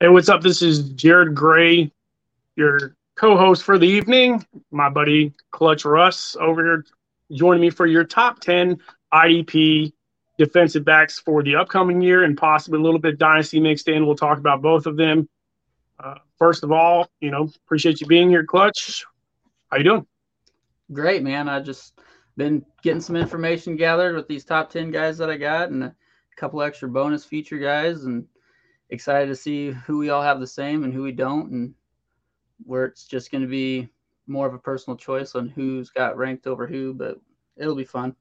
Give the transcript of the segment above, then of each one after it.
Hey, what's up? This is Jarod Gray, your co-host for the evening. My buddy Clutch Russ over here joining me for your top 10 IDP defensive backs for the upcoming year and possibly a little bit dynasty mixed in. We'll talk about both of them. Uh, first of all, you know, appreciate you being here, Clutch. How you doing? Great, man. I just been getting some information gathered with these top 10 guys that I got and a couple extra bonus feature guys and excited to see who we all have the same and who we don't and where it's just going to be more of a personal choice on who's got ranked over who, but it'll be fun.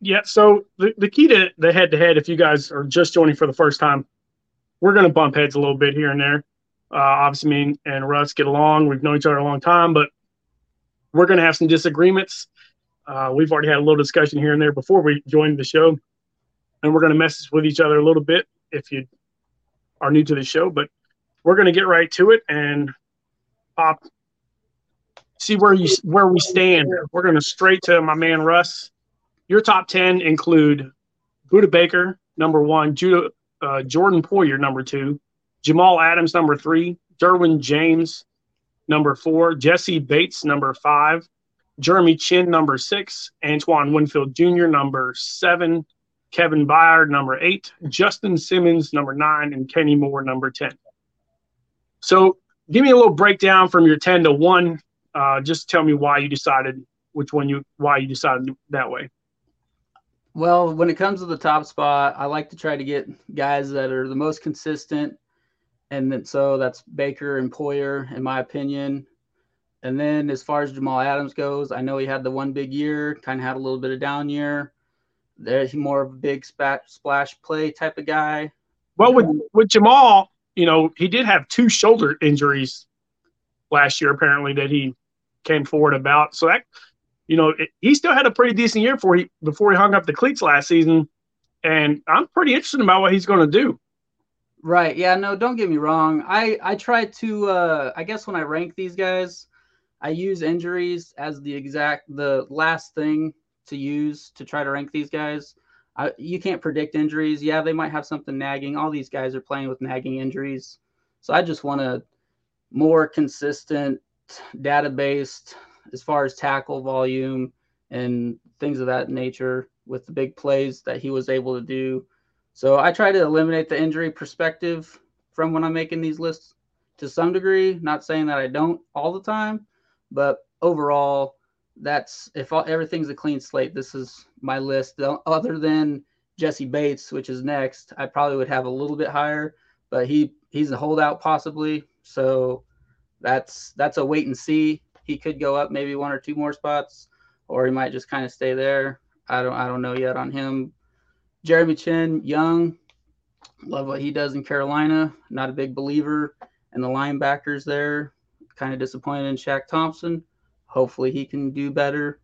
Yeah. So the, the key to the head to head, if you guys are just joining for the first time, we're going to bump heads a little bit here and there. Uh, obviously, me and Russ get along. We've known each other a long time, but we're going to have some disagreements. Uh, we've already had a little discussion here and there before we joined the show, and we're going to message with each other a little bit if you are new to the show. But we're going to get right to it and pop, see where you where we stand. We're going to straight to my man Russ. Your top ten include Budda Baker, number one, Judah, uh, Jordan Poyer, number two, Jamal Adams, number three, Derwin James, number four, Jessie Bates, number five, Jeremy Chinn number six, Antoine Winfield Jr., number seven, Kevin Byard, number eight, Justin Simmons, number nine, and Kenny Moore, number 10. So give me a little breakdown from your 10 to one. Uh, just tell me why you decided which one you, why you decided that way. Well, when it comes to the top spot, I like to try to get guys that are the most consistent. And then, so that's Baker and Poyer, in my opinion. And then as far as Jamal Adams goes, I know he had the one big year, kind of had a little bit of down year. There's more of a big splash play type of guy. Well, with with Jamal, you know, he did have two shoulder injuries last year, apparently that he came forward about. So that, you know, it, he still had a pretty decent year before he before he hung up the cleats last season, and I'm pretty interested about what he's going to do. Right. Yeah. No. Don't get me wrong. I I try to. uh I guess when I rank these guys, I use injuries as the exact the last thing to use to try to rank these guys. You can't predict injuries. Yeah, they might have something nagging. All these guys are playing with nagging injuries. So I just want a more consistent database as far as tackle volume and things of that nature with the big plays that he was able to do. So I try to eliminate the injury perspective from when I'm making these lists to some degree. Not saying that I don't all the time, but overall, that's if all, everything's a clean slate. This is my list. Other than Jessie Bates, which is next, I probably would have a little bit higher, but he he's a holdout possibly. So that's that's a wait and see. He could go up maybe one or two more spots, or he might just kind of stay there. I don't I don't know yet on him. Jeremy Chinn, young, love what he does in Carolina. Not a big believer in the linebackers there. Kind of disappointed in Shaq Thompson. Hopefully he can do better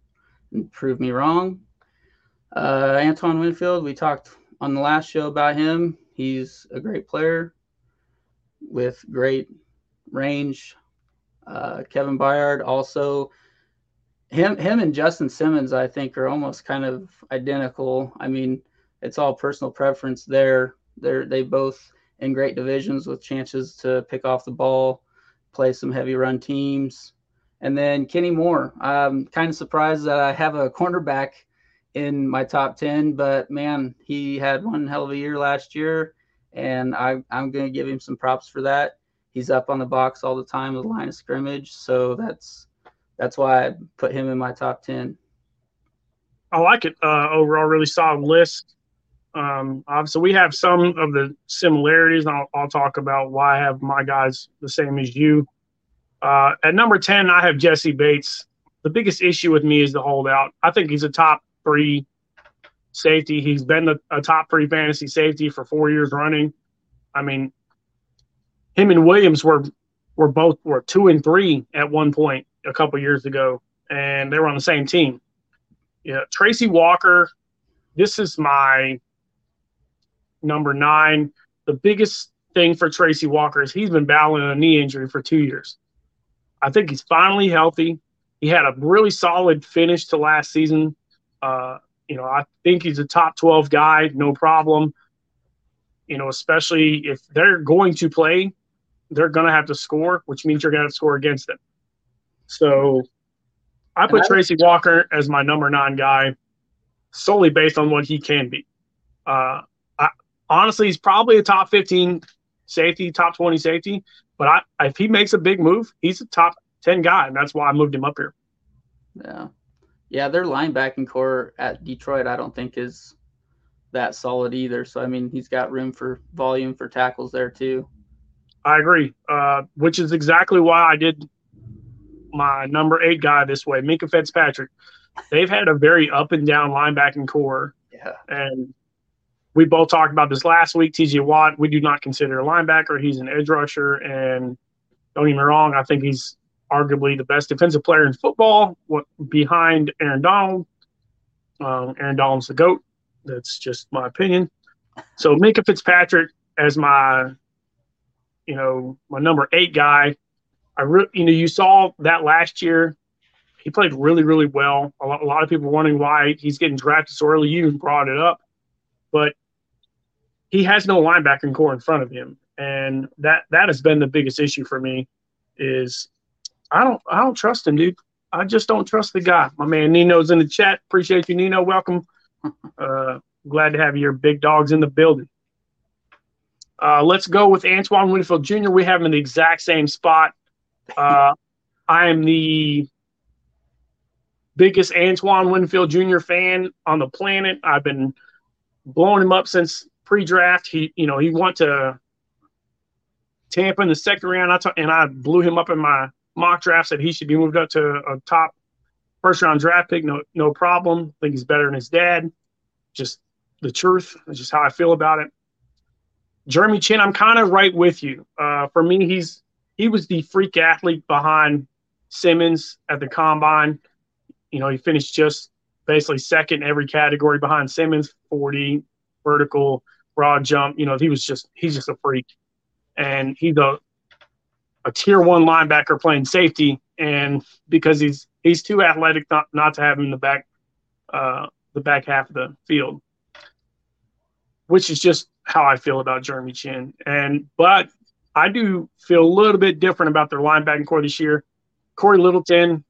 and prove me wrong. Uh, Antoine Winfield, we talked on the last show about him. He's a great player with great range. Uh, Kevin Byard also him him and Justin Simmons I think are almost kind of identical. I mean, it's all personal preference there. They're they both in great divisions with chances to pick off the ball, play some heavy run teams. And then Kenny Moore. I'm kind of surprised that I have a cornerback in my top 10, but man, he had one hell of a year last year, and I, I'm going to give him some props for that. He's up on the box all the time with line of scrimmage, so that's that's why I put him in my top 10. I like it. Uh, overall, really solid list. Um, obviously, we have some of the similarities. I'll, I'll, talk about why I have my guys the same as you. Uh, at number 10, I have Jessie Bates. The biggest issue with me is the holdout. I think he's a top three safety. He's been the, a top three fantasy safety for four years running. I mean, him and Williams were were both were two and three at one point a couple years ago, and they were on the same team. Yeah, Tracy Walker. This is my number nine. The biggest thing for Tracy Walker is he's been battling a knee injury for two years. I think he's finally healthy. He had a really solid finish to last season. Uh, you know, I think he's a top 12 guy, no problem. You know, especially if they're going to play, they're going to have to score, which means you're going to have to score against them. So I put I, Tracy Walker as my number nine guy solely based on what he can be. Uh, I, honestly, he's probably a top 15 safety, top 20 safety. But I, if he makes a big move, he's a top 10 guy, and that's why I moved him up here. Yeah. Yeah, their linebacking corps at Detroit, I don't think is that solid either. So, I mean, he's got room for volume for tackles there, too. I agree, uh, which is exactly why I did my number eight guy this way, Minkah Fitzpatrick. They've had a very up and down linebacking corps. Yeah. And we both talked about this last week. TJ Watt, we do not consider a linebacker. He's an edge rusher. And don't get me wrong, I think he's arguably the best defensive player in football behind Aaron Donald. Um, Aaron Donald's the GOAT. That's just my opinion. So Minkah Fitzpatrick as my, you know, my number eight guy. I re- you know, you saw that last year. He played really, really well. A lot, a lot of people wondering why he's getting drafted so early. You brought it up, but he has no linebacking corps in front of him, and that that has been the biggest issue for me. Is I don't I don't trust him, dude. I just don't trust the guy. My man Nino's in the chat. Appreciate you, Nino. Welcome. Uh, glad to have your big dogs in the building. Uh, let's go with Antoine Winfield Jr. We have him in the exact same spot. Uh, I am the biggest Antoine Winfield Jr. fan on the planet. I've been blowing him up since pre-draft. He, you know, he went to Tampa in the second round. I t- and I blew him up in my mock draft. Said he should be moved up to a top first round draft pick. No, no problem. I think he's better than his dad. Just the truth. That's just how I feel about it. Jeremy Chinn, I'm kind of right with you. Uh, for me, he's he was the freak athlete behind Simmons at the combine. You know, he finished just basically second in every category behind Simmons, 40 vertical, broad jump. You know, he was just he's just a freak, and he's a a tier one linebacker playing safety, and because he's he's too athletic not, not to have him in the back uh, the back half of the field, which is just how I feel about Jeremy Chinn. And but I do feel a little bit different about their linebacking corps this year. Corey Littleton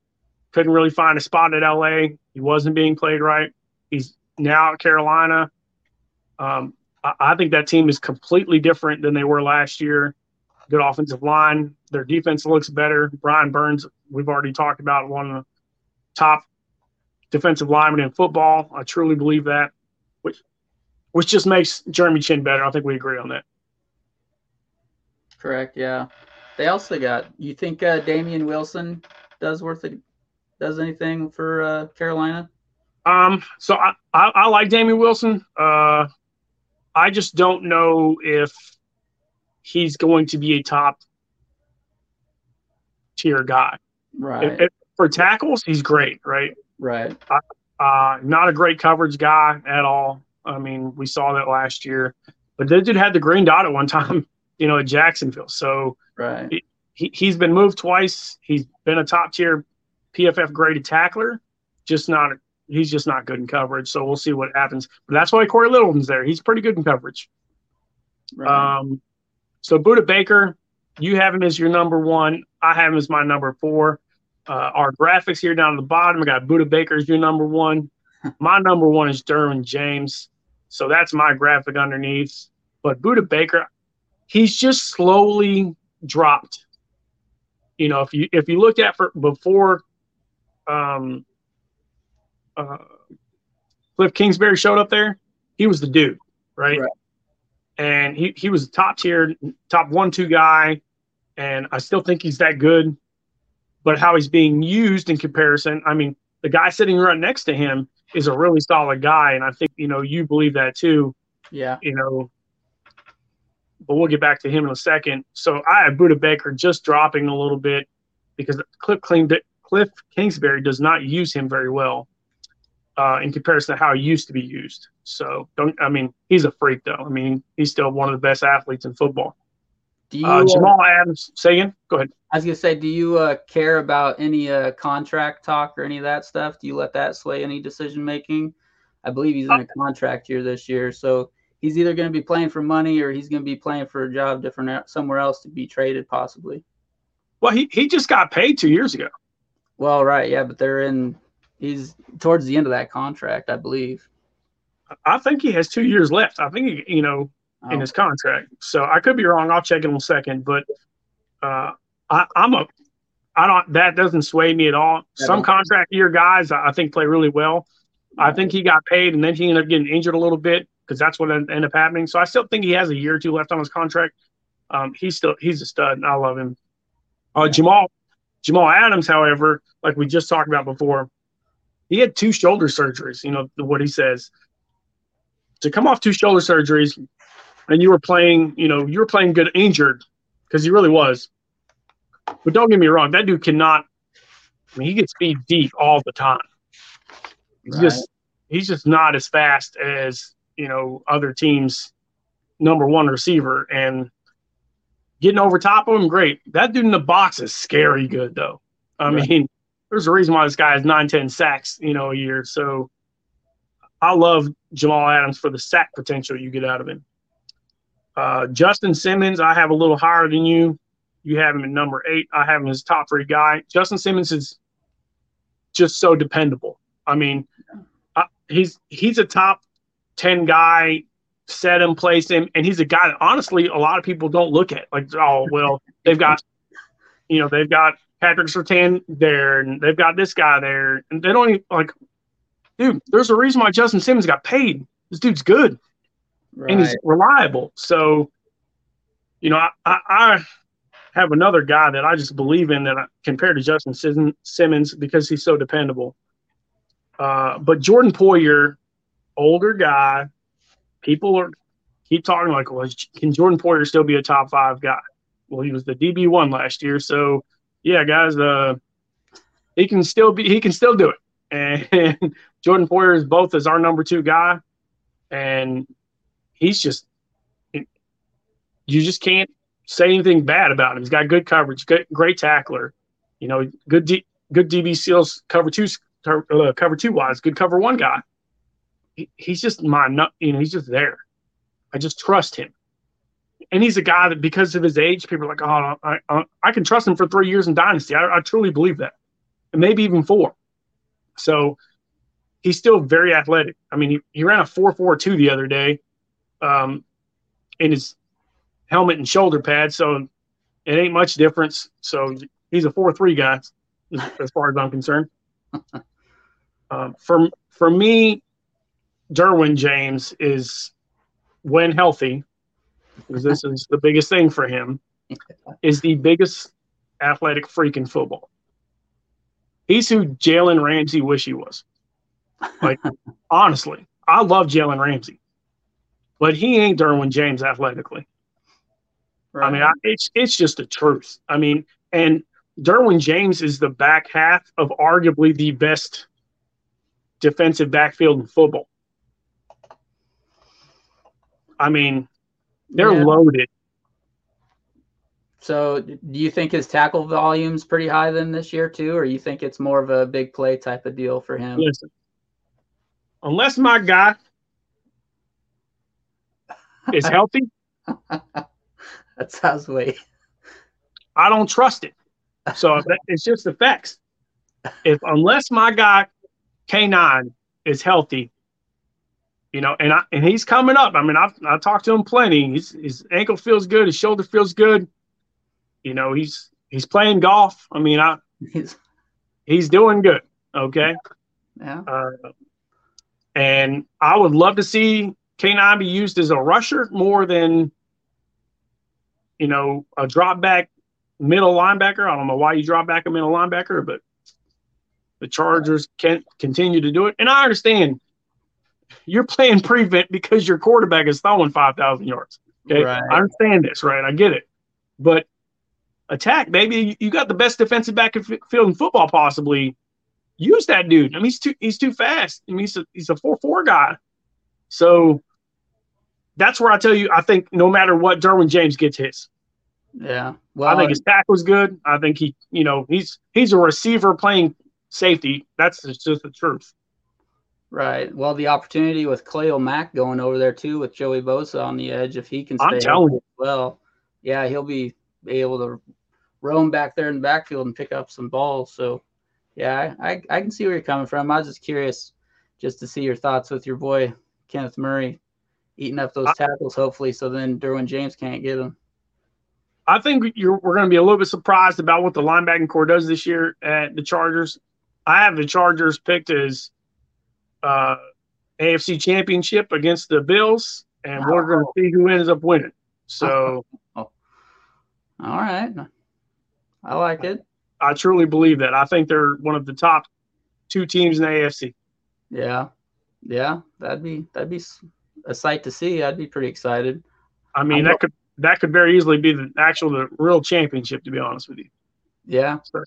couldn't really find a spot at LA. He wasn't being played right. He's now at Carolina. Um, I, I think that team is completely different than they were last year. Good offensive line. Their defense looks better. Brian Burns, we've already talked about one of the top defensive linemen in football. I truly believe that, which which just makes Jeremy Chinn better. I think we agree on that. Correct. Yeah. They also got. You think uh, Damien Wilson does worth it? Does anything for uh, Carolina? Um. So I, I, I like Damien Wilson. Uh, I just don't know if he's going to be a top tier guy. Right. If, if, for tackles, he's great, right? Right. Uh, not a great coverage guy at all. I mean, we saw that last year, but they did have the green dot at one time, you know, at Jacksonville. So right. he, he's been moved twice. He's been a top tier PFF graded tackler, just not he's just not good in coverage. So we'll see what happens. But that's why Corey Littleton's there. He's pretty good in coverage. Right. Um, so Budda Baker, you have him as your number one. I have him as my number four. Uh, our graphics here down at the bottom, I got Budda Baker as your number one. my number one is Derwin James. So that's my graphic underneath. But Budda Baker, he's just slowly dropped. You know, if you if you looked at for before um, uh, Cliff Kingsbury showed up there, he was the dude, right? right. And he, he was a top tier, top one, two guy. And I still think he's that good. But how he's being used in comparison, I mean, the guy sitting right next to him is a really solid guy. And I think, you know, you believe that too. Yeah. You know, but we'll get back to him in a second. So I have Budda Baker just dropping a little bit because Cliff, Cliff Kingsbury does not use him very well uh, in comparison to how he used to be used. So don't I mean he's a freak though. I mean he's still one of the best athletes in football. Do you, uh, Jamal uh, Adams, say again. Go ahead. I was gonna say, do you uh, care about any uh, contract talk or any of that stuff? Do you let that sway any decision making? I believe he's in a contract year this year, so he's either going to be playing for money or he's going to be playing for a job different somewhere else to be traded possibly. Well, he, he just got paid two years ago. Well, right, yeah, but they're in. He's towards the end of that contract, I believe. I think he has two years left. I think he, you know, oh. in his contract. So I could be wrong. I'll check in a second, but uh, I, I'm a. I don't. That doesn't sway me at all. Some contract year guys, I think, play really well. I think he got paid, and then he ended up getting injured a little bit because that's what ended up happening. So I still think he has a year or two left on his contract. Um, he's still he's a stud, and I love him. Uh, Jamal Jamal Adams, however, like we just talked about before, he had two shoulder surgeries. You know what he says to come off two shoulder surgeries, and you were playing. You know you were playing good injured because he really was. But don't get me wrong, that dude cannot. I mean, he gets beat deep all the time. He's right. just he's just not as fast as you know other teams' number one receiver, and getting over top of him, great. That dude in the box is scary good though. I right. mean, there's a reason why this guy has nine, ten sacks, you know, a year. So I love Jamal Adams for the sack potential you get out of him. Uh, Justin Simmons, I have a little higher than you. You have him at number eight. I have him as top three guy. Justin Simmons is just so dependable. I mean, I, he's he's a top ten guy set him, place him, and he's a guy that honestly a lot of people don't look at. Like, oh well, they've got, you know, they've got Patrick Surtain there, and they've got this guy there, and they don't even like, dude. There's a reason why Justin Simmons got paid. This dude's good, right. and he's reliable. So, you know, I, I, I have another guy that I just believe in that I, compared to Justin Simmons because he's so dependable. Uh, but Jordan Poyer, older guy, people are keep talking like, well, can Jordan Poyer still be a top five guy? Well, he was the DB one last year, so yeah, guys, uh, he can still be, he can still do it. And Jordan Poyer is both as our number two guy, and he's just, you just can't say anything bad about him. He's got good coverage, good, great tackler, you know, good, D, good DB seals cover two, uh, cover two wise, good cover one guy he, he's just my you know he's just there. I just trust him, and he's a guy that because of his age, people are like, oh, I, I, I can trust him for three years in dynasty. I, I truly believe that, and maybe even four. So he's still very athletic. I mean, he, he ran a four four two the other day, um, in his helmet and shoulder pads. So it ain't much difference. So he's a four three guy, as far as I'm concerned. Um, for for me, Derwin James is, when healthy, because this is the biggest thing for him, is the biggest athletic freak in football. He's who Jalen Ramsey wish he was. Like, honestly, I love Jalen Ramsey, but he ain't Derwin James athletically. Right. I mean, I, it's it's just the truth. I mean, and Derwin James is the back half of arguably the best defensive backfield in football. I mean, they're yeah. loaded. So, do you think his tackle volume's pretty high then this year too, or you think it's more of a big play type of deal for him? Listen, unless my guy is healthy, that sounds way. I don't trust it. So it's just the facts. If unless my guy K9 is healthy, you know, and I and he's coming up. I mean, I've I talked to him plenty. He's, his ankle feels good, his shoulder feels good. You know, he's he's playing golf. I mean, I he's, he's doing good. Okay. Yeah. Uh, and I would love to see K9 be used as a rusher more than, you know, a drop back middle linebacker. I don't know why you drop back a middle linebacker, but the Chargers can't continue to do it. And I understand you're playing prevent because your quarterback is throwing 5,000 yards. Okay. Right. I understand this, right? I get it. But attack, baby, you got the best defensive back in field in football possibly. Use that dude. I mean, he's too he's too fast. I mean, he's a he's a four four guy. So that's where I tell you, I think no matter what, Derwin James gets his. Yeah. Well, I think his tackle's good. I think he, you know, he's he's a receiver playing safety. That's just the truth. Right. Well, the opportunity with Khalil Mack going over there too, with Joey Bosa on the edge, if he can stay I'm telling you. well, yeah, he'll be able to roam back there in the backfield and pick up some balls. So, yeah, I, I can see where you're coming from. I was just curious just to see your thoughts with your boy Kenneth Murray eating up those tackles, hopefully, so then Derwin James can't get them. I think you're, we're going to be a little bit surprised about what the linebacking corps does this year at the Chargers. I have the Chargers picked as uh, AFC Championship against the Bills, and we're going to see who ends up winning. So, all right, I like it. I truly believe that. I think they're one of the top two teams in the AFC. Yeah, yeah, that'd be that'd be a sight to see. I'd be pretty excited. I mean, I that could that could very easily be the actual the real championship. To be honest with you. Yeah. So,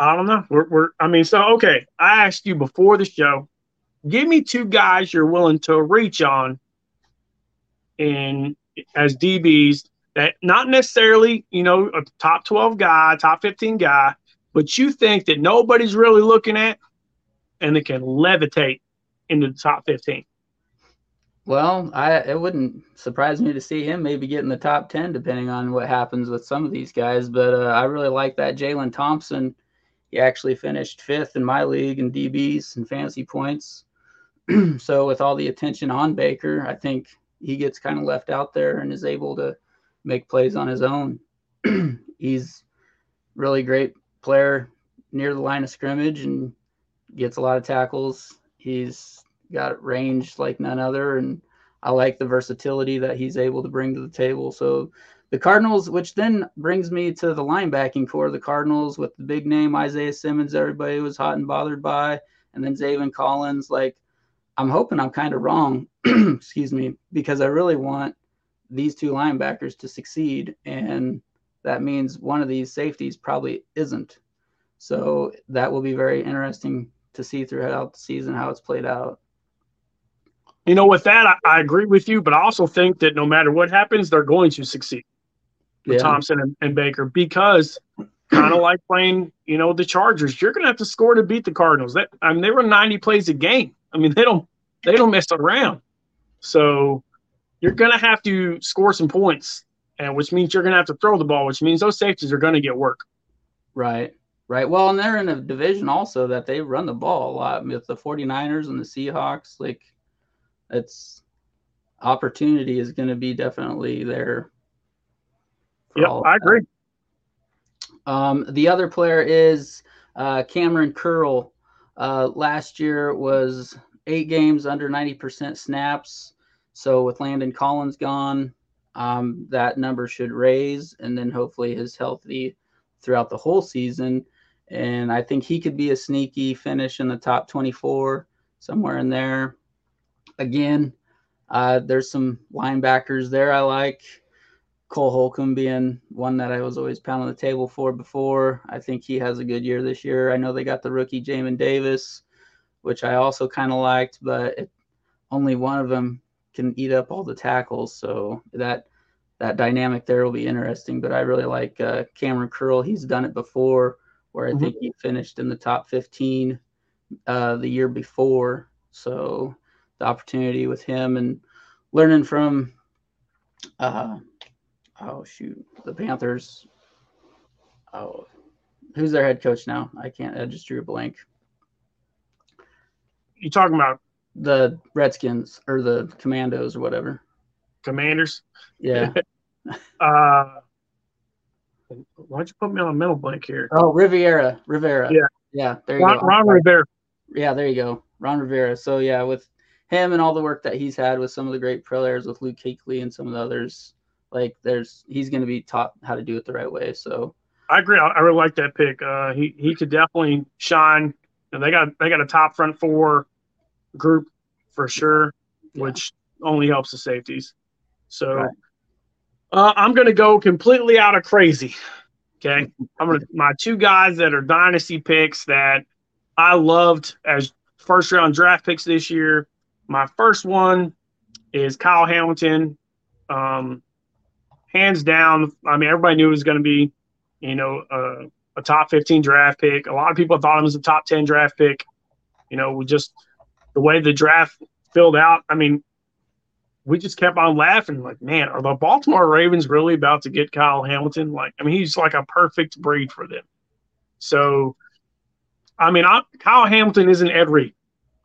I don't know. We're, we're I mean, so okay. I asked you before the show. Give me two guys you're willing to reach on in as DBs that not necessarily, you know, a top 12 guy, top 15 guy, but you think that nobody's really looking at and that can levitate into the top 15. Well, I it wouldn't surprise me to see him maybe get in the top 10 depending on what happens with some of these guys, but uh, I really like that Jalen Thompson. He actually finished fifth in my league in DBs and fantasy points. so with all the attention on Baker, I think he gets kind of left out there and is able to make plays on his own. He's really great player near the line of scrimmage and gets a lot of tackles. He's got range like none other, and I like the versatility that he's able to bring to the table. So the Cardinals, which then brings me to the linebacking corps, the Cardinals with the big name Isaiah Simmons, everybody was hot and bothered by, and then Zaven Collins. Like, I'm hoping I'm kind of wrong, excuse me, because I really want these two linebackers to succeed, and that means one of these safeties probably isn't. So that will be very interesting to see throughout the season how it's played out. You know, with that, I, I agree with you, but I also think that no matter what happens, they're going to succeed with yeah. Thompson and, and Baker because kind of like playing, you know, the Chargers, you're going to have to score to beat the Cardinals. That I mean, they run 90 plays a game. I mean, they don't they don't mess around. So you're going to have to score some points, and which means you're going to have to throw the ball, which means those safeties are going to get work. Right. Right. Well, and they're in a division also that they run the ball a lot with the 49ers and the Seahawks. Like, it's opportunity is going to be definitely there. Yeah, I agree. Um, the other player is uh, Kamren Curl. Uh, last year was eight games under 90% snaps. So with Landon Collins gone, um, that number should raise, and then hopefully his healthy throughout the whole season and I think he could be a sneaky finish in the top 24 somewhere in there. Again, uh, there's some linebackers there I like. Cole Holcomb being one that I was always pounding the table for before. I think he has a good year this year. I know they got the rookie Jamin Davis, which I also kind of liked, but it, only one of them can eat up all the tackles. So that that dynamic there will be interesting. But I really like uh, Kamren Curl. He's done it before where I mm-hmm. think he finished in the top 15 uh, the year before. So the opportunity with him and learning from, uh, oh shoot, the Panthers. Oh, who's their head coach now? I can't. I just drew a blank. You talking about the Redskins or the Commandos or whatever? Commanders. Yeah. uh, Why'd you put me on a mental blank here? Oh, Rivera. Rivera. Yeah. Yeah. There you Ron, go. Ron Rivera. Yeah, there you go. Ron Rivera. So yeah, with him and all the work that he's had with some of the great players with Luke Kuechly and some of the others, like there's he's going to be taught how to do it the right way. So I agree. I, I really like that pick. Uh, he he could definitely shine. And they got they got a top front four group for sure, yeah. which only helps the safeties. So right. Uh, I'm going to go completely out of crazy. Okay, I'm gonna my two guys that are dynasty picks that I loved as first round draft picks this year. My first one is Kyle Hamilton. Um, hands down. I mean, everybody knew it was going to be, you know, uh, a top 15 draft pick. A lot of people thought him was a top 10 draft pick. You know, we just the way the draft filled out. I mean, we just kept on laughing, like, man, are the Baltimore Ravens really about to get Kyle Hamilton? Like, I mean, he's like a perfect breed for them. So, I mean, I, Kyle Hamilton isn't Ed Reed.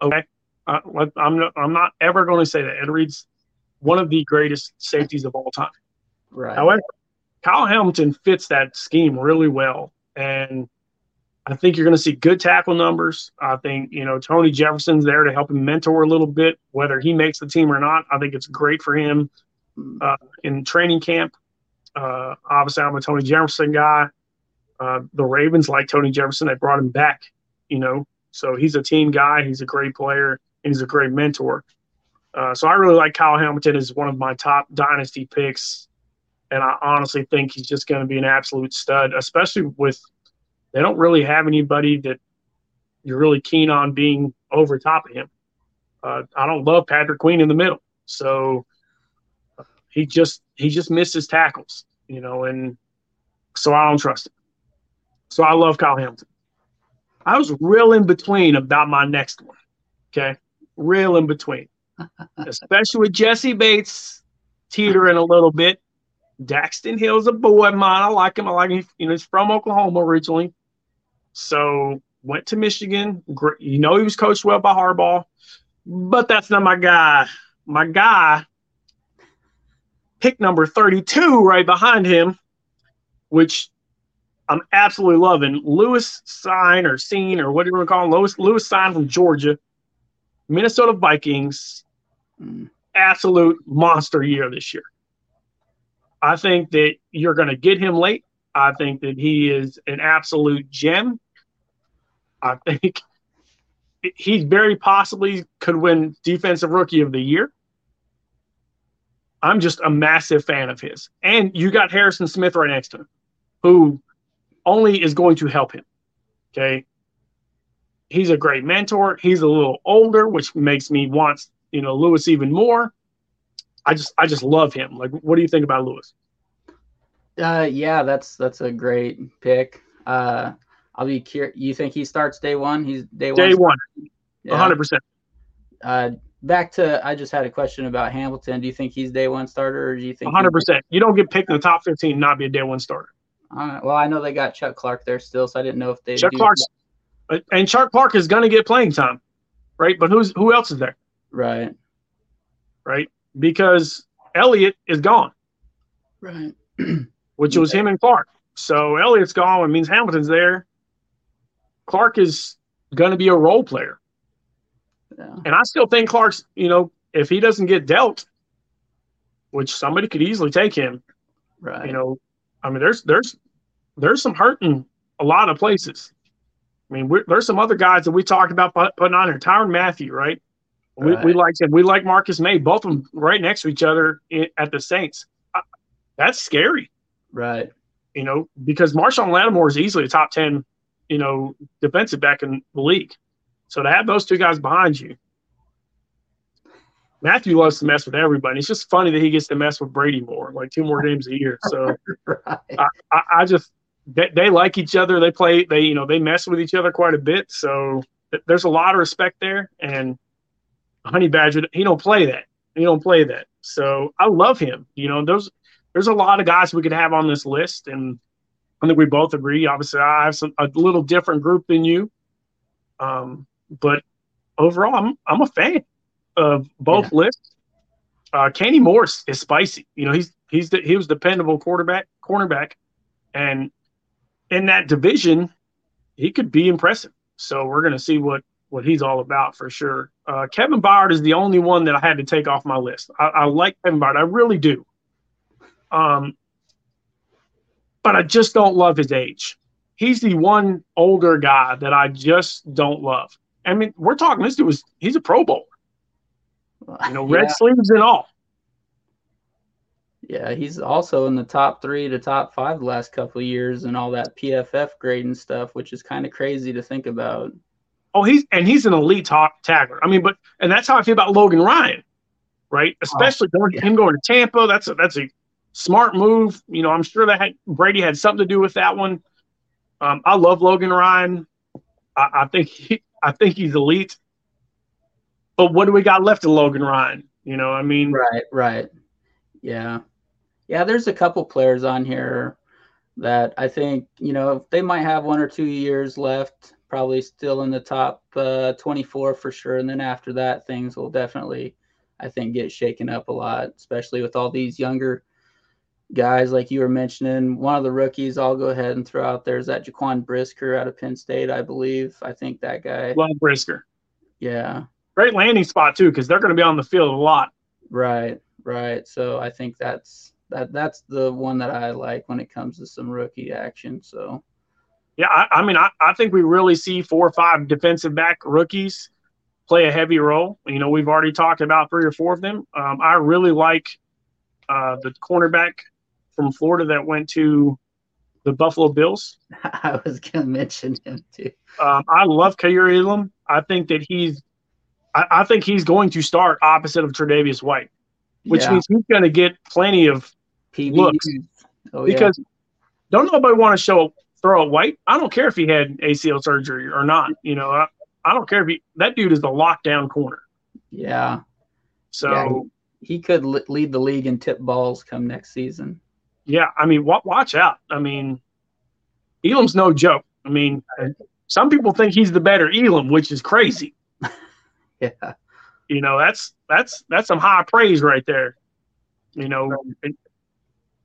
Okay, uh, I'm not, I'm not ever going to say that Ed Reed's one of the greatest safeties of all time. Right. However, Kyle Hamilton fits that scheme really well, and I think you're going to see good tackle numbers. I think, you know, Tony Jefferson's there to help him mentor a little bit, whether he makes the team or not. I think it's great for him uh, in training camp. Uh, obviously, I'm a Tony Jefferson guy. Uh, the Ravens like Tony Jefferson. They brought him back, you know, so he's a team guy. He's a great player and he's a great mentor. Uh, so I really like Kyle Hamilton as one of my top dynasty picks. And I honestly think he's just going to be an absolute stud, especially with – they don't really have anybody that you're really keen on being over top of him. Uh, I don't love Patrick Queen in the middle, so he just he just misses tackles, you know, and so I don't trust him. So I love Kyle Hamilton. I was real in between about my next one. Okay, real in between, especially with Jessie Bates teetering a little bit. Daxton Hill's a boy of mine. I like him. I like him. You know, he's from Oklahoma originally. So went to Michigan. You know he was coached well by Harbaugh, but that's not my guy. My guy, pick number 32 right behind him, which I'm absolutely loving. Lewis Sign or Scene or whatever you want to call him? Lewis, Lewis Cine from Georgia, Minnesota Vikings. Mm. Absolute monster year this year. I think that you're going to get him late. I think that he is an absolute gem. I think he very possibly could win Defensive Rookie of the Year. I'm just a massive fan of his. And you got Harrison Smith right next to him, who only is going to help him. Okay. He's a great mentor. He's a little older, which makes me want, you know, Lewis even more. I just I just love him. Like, what do you think about Lewis? Uh yeah, that's that's a great pick. Uh I'll be curious. You think he starts day one? He's day one. Day one. hundred percent. Uh, back to I just had a question about Hamilton. Do you think he's day one starter, or do you think? hundred percent. You don't get picked in the top fifteen, not be a day one starter. Uh, well, I know they got Chuck Clark there still, so I didn't know if they. Chuck Clark, and Chuck Clark is going to get playing time, right? But who's who else is there? Right. Right, because Elliott is gone. Right. Which was him and Clark. So Elliott's gone. It means Hamilton's there. Clark is going to be a role player. Yeah. And I still think Clark's, you know, if he doesn't get dealt, which somebody could easily take him, right? You know, I mean, there's there's there's some hurt in a lot of places. I mean, there's some other guys that we talked about putting on here. Tyrann Mathieu, right? Right. We, we like him. We like Marcus Maye. Both of them right next to each other at the Saints. That's scary, right? You know, because Marshon Lattimore is easily a top ten you know, defensive back in the league. So to have those two guys behind you, Mathieu loves to mess with everybody. It's just funny that he gets to mess with Brady more, like two more games a year. So right. I, I, I, just they, they, like each other. They play. They you know they mess with each other quite a bit. So th- there's a lot of respect there. And Honey Badger, he don't play that. He don't play that. So I love him. You know, there's there's a lot of guys we could have on this list, and I think we both agree. Obviously, I have some, a little different group than you, um, but overall, I'm I'm a fan of both yeah. lists. Uh, Kenny Morris is spicy. You know, he's he's the, he was dependable quarterback, cornerback, and in that division, he could be impressive. So we're gonna see what what he's all about for sure. Uh, Kevin Byard is the only one that I had to take off my list. I, I like Kevin Byard, I really do. Um, but I just don't love his age. He's the one older guy that I just don't love. I mean, we're talking this dude was he's a Pro Bowler. You know, red yeah. sleeves and all. Yeah, he's also in the top three to top five the last couple of years and all that PFF grade and stuff, which is kind of crazy to think about. Oh, he's and he's an elite top tagger. I mean, but and that's how I feel about Logan Ryan, right? Especially oh, yeah. him going to Tampa. That's a that's a smart move. You know, I'm sure that had, Brady had something to do with that one. Um, I love Logan Ryan. I, I think he, I think he's elite. But what do we got left of Logan Ryan? You know, I mean, right, right, yeah, yeah. There's a couple players on here that I think you know they might have one or two years left, probably still in the top uh, 24 for sure, and then after that, things will definitely, I think, get shaken up a lot, especially with all these younger guys like you were mentioning. One of the rookies I'll go ahead and throw out there is that Jaquan Brisker out of Penn State, I believe. I think that guy. Love Brisker. Yeah, great landing spot too because they're going to be on the field a lot. Right, right. So I think that's that that's the one that I like when it comes to some rookie action. So yeah, I, I mean I, I think we really see four or five defensive back rookies play a heavy role. You know, we've already talked about three or four of them. Um, I really like uh, the cornerback from Florida that went to the Buffalo Bills. I was going to mention him too. Um, I love Kaiir Elam. I think that he's I, I, think he's going to start opposite of Tre'Davious White, which yeah. means he's going to get plenty of PBs. looks. Oh, because yeah. don't nobody want to show throw a White. I don't care if he had ACL surgery or not. You know, I, I don't care if he that dude is the lockdown corner. Yeah. So yeah, he, he could lead the league in tip balls come next season. Yeah, I mean, watch out. I mean, Elam's no joke. I mean, some people think he's the better Elam, which is crazy. Yeah. You know, that's that's that's some high praise right there. You know,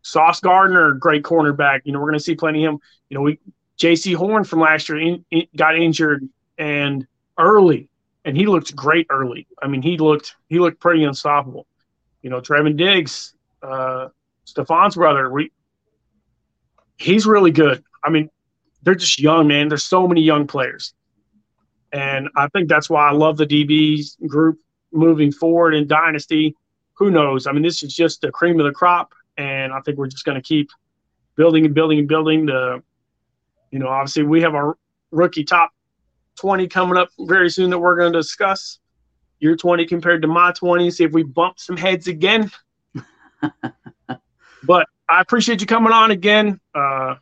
Sauce Gardner, great cornerback. You know, we're going to see plenty of him. You know, we Jaycee Horn from last year in, in, got injured and early, and he looked great early. I mean, he looked he looked pretty unstoppable. You know, Trevon Diggs, uh, Stefon's brother, we he's really good. I mean, they're just young, man. There's so many young players. And I think that's why I love the DBs group moving forward in Dynasty. Who knows? I mean, this is just the cream of the crop. And I think we're just going to keep building and building and building. The, you know, obviously we have our rookie top 20 coming up very soon that we're going to discuss. Your 20 compared to my 20. See if we bump some heads again. but I appreciate you coming on again. Uh,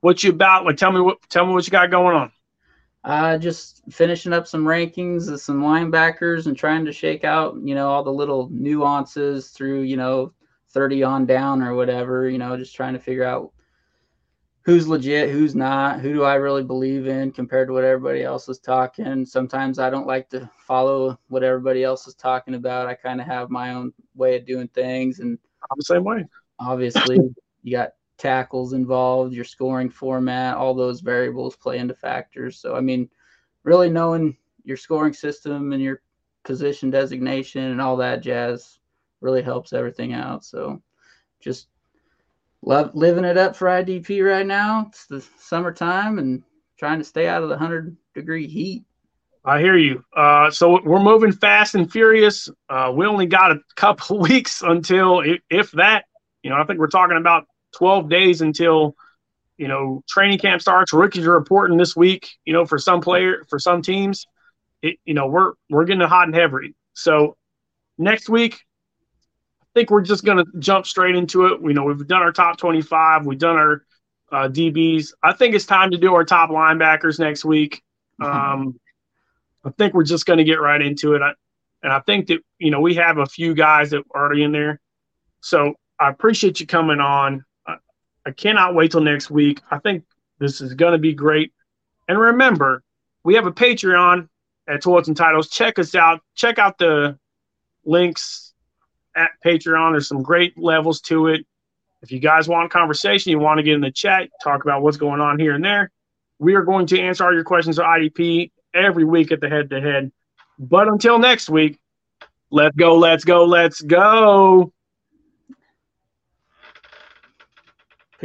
what you about? Like, tell me what tell me what you got going on. Uh, just finishing up some rankings of some linebackers and trying to shake out, you know, all the little nuances through, you know, 30 on down or whatever, you know, just trying to figure out who's legit, who's not, who do I really believe in compared to what everybody else is talking. Sometimes I don't like to follow what everybody else is talking about. I kind of have my own way of doing things. And I'm the same way. Obviously, you got tackles involved, your scoring format, all those variables play into factors. So, I mean, really knowing your scoring system and your position designation and all that jazz really helps everything out. So, just love living it up for IDP right now. It's the summertime and trying to stay out of the 100 degree heat. I hear you. Uh, so we're moving fast and furious. Uh, we only got a couple weeks until, if that, you know, I think we're talking about 12 days until you know training camp starts. Rookies are reporting this week. You know, for some player, for some teams, it, you know we're we're getting hot and heavy. So next week, think we're just gonna jump straight into it. We know we've done our top 25. We've done our uh, DBs. I think it's time to do our top linebackers next week. Um, I think we're just going to get right into it. I, and I think that you know we have a few guys that are already in there. So I appreciate you coming on. I cannot wait till next week. I think this is going to be great. And remember, we have a Patreon at Toilets and Titles. Check us out. Check out the links at Patreon. There's some great levels to it. If you guys want conversation, you want to get in the chat, talk about what's going on here and there, we are going to answer all your questions on IDP every week at the head to head. But until next week, let's go, let's go, let's go.